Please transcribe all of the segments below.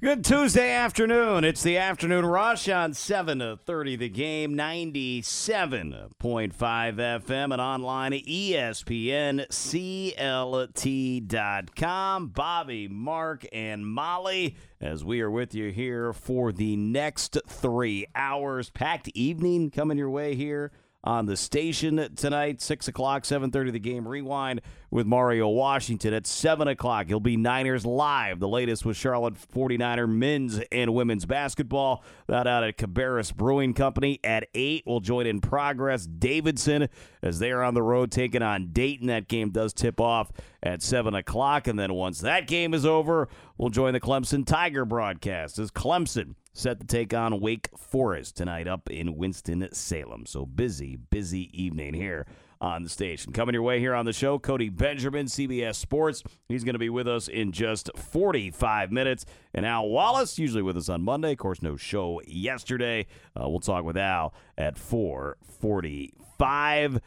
Good Tuesday afternoon. It's the afternoon rush on 7 to 30 the game 97.5 FM and online at ESPNCLT.com. Bobby, Mark, and Molly as we are with you here for the next 3 hours. Packed evening coming your way here on the station tonight. Six o'clock, seven thirty. The game rewind with Mario Washington at seven o'clock. He'll be Niners live. The latest with Charlotte 49er men's and women's basketball. That out at Cabarrus Brewing Company at eight. We'll join in progress Davidson as they are on the road taking on Dayton. That game does tip off at seven o'clock, and then once that game is over, we'll join the Clemson Tiger broadcast as Clemson set to take on Wake Forest tonight up in Winston-Salem. So busy, busy evening here on the station. Coming your way here on the show, Cody Benjamin, CBS Sports. He's going to be with us in just 45 minutes. And Al Wallace, usually with us on Monday. Of course, no show yesterday. Uh, we'll talk with Al at 445.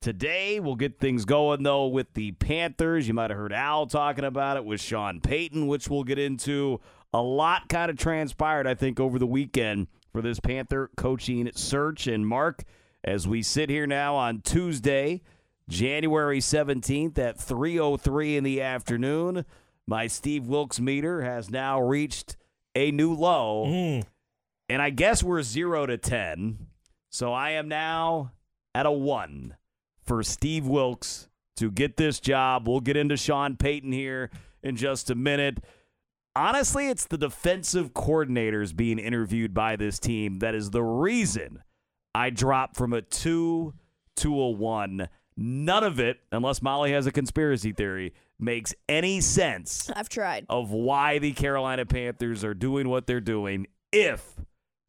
Today, we'll get things going, though, with the Panthers. You might have heard Al talking about it with Sean Payton, which we'll get into a lot kind of transpired, I think, over the weekend for this Panther coaching search. And Mark, as we sit here now on Tuesday, January 17th at 3:03 in the afternoon, my Steve Wilks meter has now reached a new low. Mm. And I guess we're 0 to 10. So I am now at a 1 for Steve Wilks to get this job. We'll get into Sean Payton here in just a minute. Honestly, it's the defensive coordinators being interviewed by this team that is the reason I dropped from a two to a one. None of it, unless Molly has a conspiracy theory, makes any sense I've tried. of why the Carolina Panthers are doing what they're doing if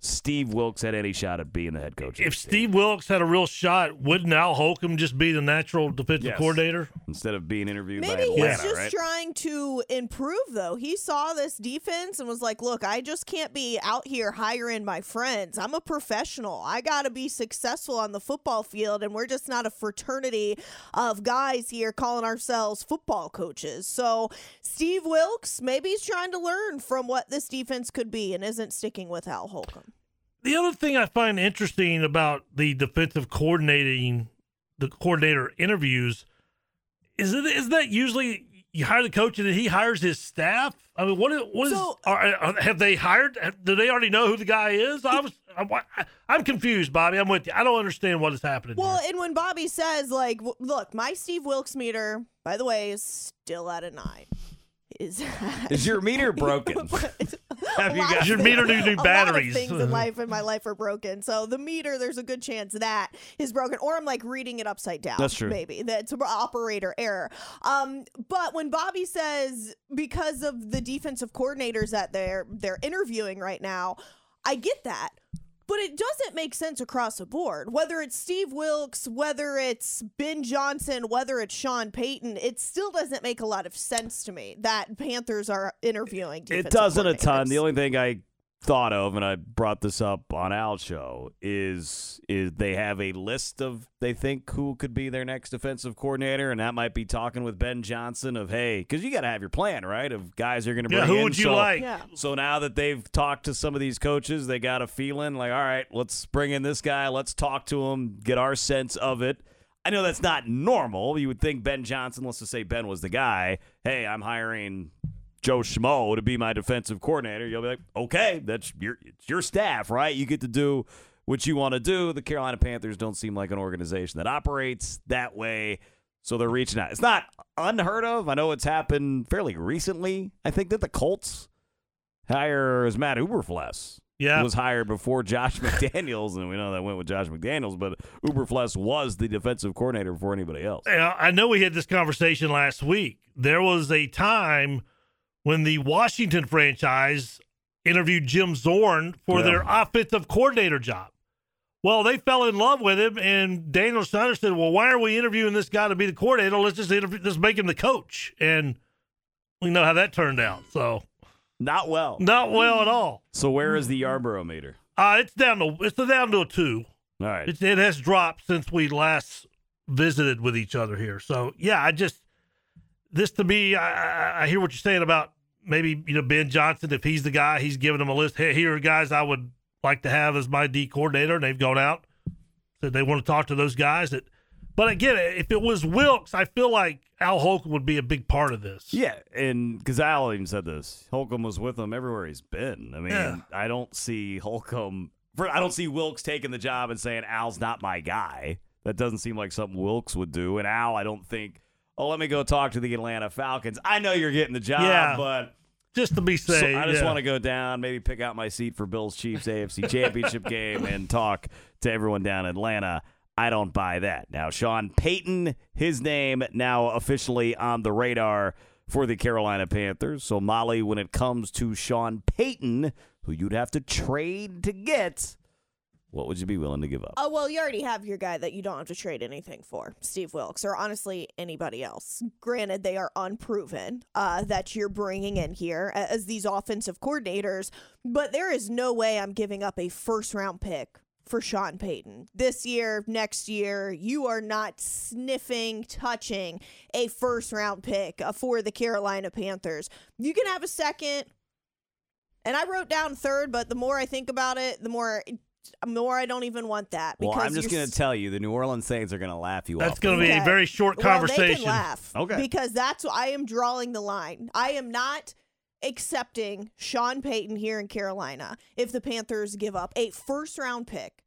Steve Wilks had any shot at being the head coach. If. Steve Wilks had a real shot, wouldn't Al Holcomb just be the natural defensive Yes. coordinator? instead of being interviewed by Maybe Atlanta, he's just right? trying to improve, though. He saw this defense and was like, look, I just can't be out here hiring my friends. I'm a professional. I got to be successful on the football field, and we're just not a fraternity of guys here calling ourselves football coaches. So, Steve Wilks, maybe he's trying to learn from what this defense could be and isn't sticking with Al Holcomb. The other thing I find interesting about the defensive coordinating, the coordinator interviews, is it is that usually you hire the coach and then he hires his staff. I mean, what is what is So- are, are- have they hired? Do they already know who the guy is? I was I'm, I'm confused, Bobby. I'm with you. I don't understand what is happening. Well, here. and when Bobby says, like, look, my Steve Wilks meter, by the way, is still at a nine. Is Is your meter broken? Have you A lot got- Your meter need new a lot of batteries. things in life in my life are broken. So the meter, there's a good chance that is broken, or I'm like reading it upside down. That's true. Maybe that's an operator error. Um, but when Bobby says because of the defensive coordinators that they're they're interviewing right now, I get that. But it doesn't make sense across the board. Whether it's Steve Wilks, whether it's Ben Johnson, whether it's Sean Payton, it still doesn't make a lot of sense to me that Panthers are interviewing. It doesn't a ton. The only thing I thought of, and I brought this up on Al's show, is is they have a list of they think who could be their next defensive coordinator, and that might be talking with Ben Johnson of hey, because you got to have your plan right of guys you're going to bring in. Yeah, who in. would you So- like? Yeah. So now that they've talked to some of these coaches, they got a feeling like, all right, let's bring in this guy. Let's talk to him, get our sense of it. I know that's not normal. You would think Ben Johnson, let's just say Ben was the guy. Hey, I'm hiring Joe Schmo to be my defensive coordinator. You'll be like, okay, that's your it's your staff, right? You get to do what you want to do. The Carolina Panthers don't seem like an organization that operates that way. So they're reaching out. It's not unheard of. I know it's happened fairly recently. I think that the Colts hire as Matt Eberflus Yeah. was hired before Josh McDaniels, and we know that went with Josh McDaniels, but Eberflus was the defensive coordinator before anybody else. Yeah, I know we had this conversation last week. There was a time when the Washington franchise interviewed Jim Zorn for Yeah. their offensive coordinator job. Well, they fell in love with him, and Daniel Snyder said, "Well, why are we interviewing this guy to be the coordinator? Let's just interview, let's make him the coach." And we know how that turned out. So Not well. not well at all. So where is the Yarborough meter? Uh, it's down to it's down to a two. All right. It, it has dropped since we last visited with each other here. So yeah, I just this to me, I, I- I hear what you're saying about maybe you know Ben Johnson. If he's the guy, he's giving them a list. Hey, here are guys I would like to have as my D coordinator, and they've gone out said they want to talk to those guys. That, but again, if it was Wilks, I feel like Al Holcomb would be a big part of this. Yeah, and because Al even said this, Holcomb was with him everywhere he's been. I mean, Yeah. I don't see Holcomb. For, I don't see Wilks taking the job and saying Al's not my guy. That doesn't seem like something Wilks would do. And Al, I don't think. Oh, let me go talk to the Atlanta Falcons. I know you're getting the job, Yeah. but just to be So safe. I just yeah. want to go down, maybe pick out my seat for Bills Chiefs AFC Championship game and talk to everyone down in Atlanta. I don't buy that. Now, Sean Payton, his name now officially on the radar for the Carolina Panthers. So, Molly, when it comes to Sean Payton, who you'd have to trade to get, what would you be willing to give up? Oh well, you already have your guy that you don't have to trade anything for, Steve Wilks, or honestly anybody else. Granted, they are unproven uh, that you're bringing in here as these offensive coordinators, but there is no way I'm giving up a first round pick for Sean Payton this year, next year. You are not sniffing, touching a first round pick uh, for the Carolina Panthers. You can have a second. And I wrote down third, but the more I think about it, the more more I don't even want that. Well, I'm just going to tell you, the New Orleans Saints are going to laugh you. That's going to be a very short Well, they conversation. can laugh. Okay. Because that's I am drawing the line. I am not accepting Sean Payton here in Carolina if the Panthers give up a first round pick.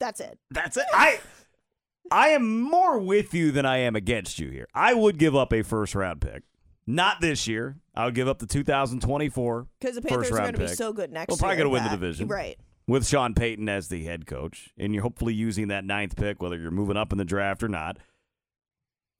That's it. That's it. I I am more with you than I am against you here. I would give up a first round pick. Not this year. I would give up the 2024 Because the First Panthers are going to be so good next Well, year. probably gonna win the division. Right. with Sean Payton as the head coach, and you're hopefully using that ninth pick, whether you're moving up in the draft or not.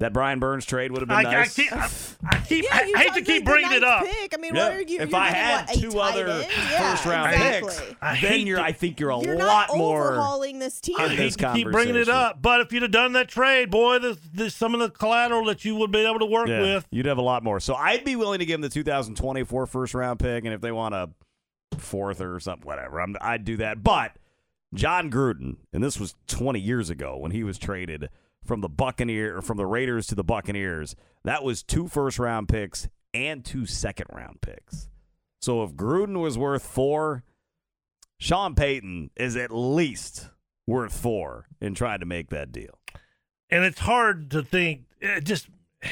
That Brian Burns trade would have been I, nice. I keep, I, I keep, Yeah, I, I hate to keep bringing it up. Pick. I mean, Yeah. what are you? if you're I getting, had what, a two other end? Yeah, first round exactly. picks, I then hate you're. to- I think you're a You're lot not more. overhauling this team. I in hate this to keep bringing it up, but if you'd have done that trade, boy, the, the, some of the collateral that you would be able to work Yeah, with. you'd have a lot more. So I'd be willing to give them the 2024 first round pick, and if they want a fourth or something, whatever, I'm, I'd do that. But Jon Gruden, and this was 20 years ago when he was traded from the Buccaneer from the Raiders to the Buccaneers. That was two first round picks and two second round picks. So if Gruden was worth four, Sean Payton is at least worth four in trying to make that deal. And it's hard to think, eh, just,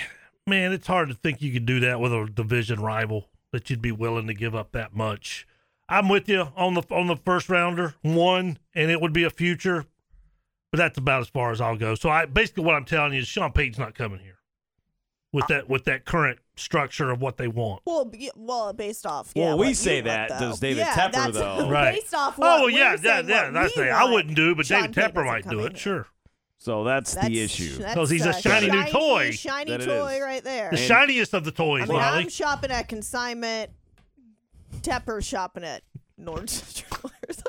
man, it's hard to think you could do that with a division rival that you'd be willing to give up that much. I'm with you on the on the first rounder one, and it would be a future, but that's about as far as I'll go. So I basically what I'm telling you is Sean Payton's not coming here with that with that current structure of what they want. Well, b- well, based off. Well, yeah, we say that. want. Does David yeah, Tepper, that's though? Right. Based off. Oh, what Oh we're yeah, yeah, saying, yeah. what I say I wouldn't do, but Sean David Payton Tepper might do it. here. Sure. So that's, That's- the issue. Because he's a a shiny new toy. Shiny That toy right there. The shiniest of the toys, I mean, Molly. I'm shopping at consignment. Tepper's shopping at Nordstrom's.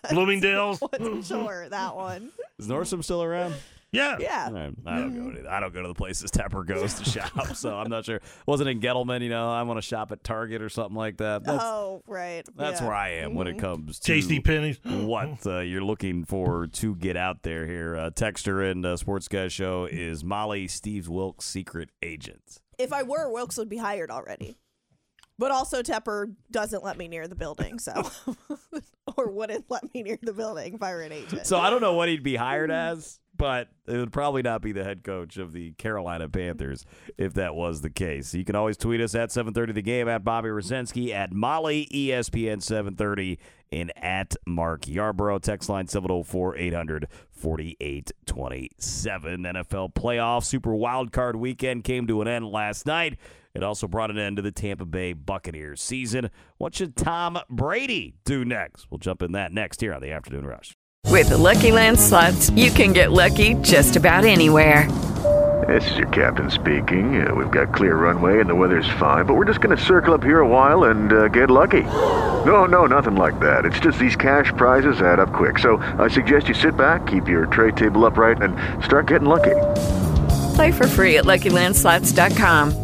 Bloomingdale's. Wasn't sure that one. Is Nordstrom still around? Yeah. Yeah. I I don't go to I don't go to the places Tepper goes to shop, so I'm not sure. Wasn't in Gettleman, you know. I want to shop at Target or something like that. That's oh, right. that's yeah. where I am when it comes to Tasty pennies. what uh, you're looking for to get out there here. Uh, Texter and uh, Sports Guy Show is Molly Steve Wilks' secret agent. If I were, Wilks would be hired already. But also, Tepper doesn't let me near the building, so or wouldn't let me near the building if I were an agent. So I don't know what he'd be hired as, but it would probably not be the head coach of the Carolina Panthers if that was the case. You can always tweet us at 7:30 the game at Bobby Rosinski at Molly ESPN 730 and at Mark Yarborough. Text line 704 800 4827. NFL playoff Super Wild Card weekend came to an end last night. It also brought an end to the Tampa Bay Buccaneers season. What should Tom Brady do next? We'll jump in that next here on the Afternoon Rush. With the Lucky Land slots, you can get lucky just about anywhere. This is your captain speaking. Uh, we've got clear runway and the weather's fine, but we're just going to circle up here a while and uh, get lucky. No, no, nothing like that. It's just these cash prizes add up quick. So I suggest you sit back, keep your tray table upright, and start getting lucky. Play for free at LuckyLandSlots.com.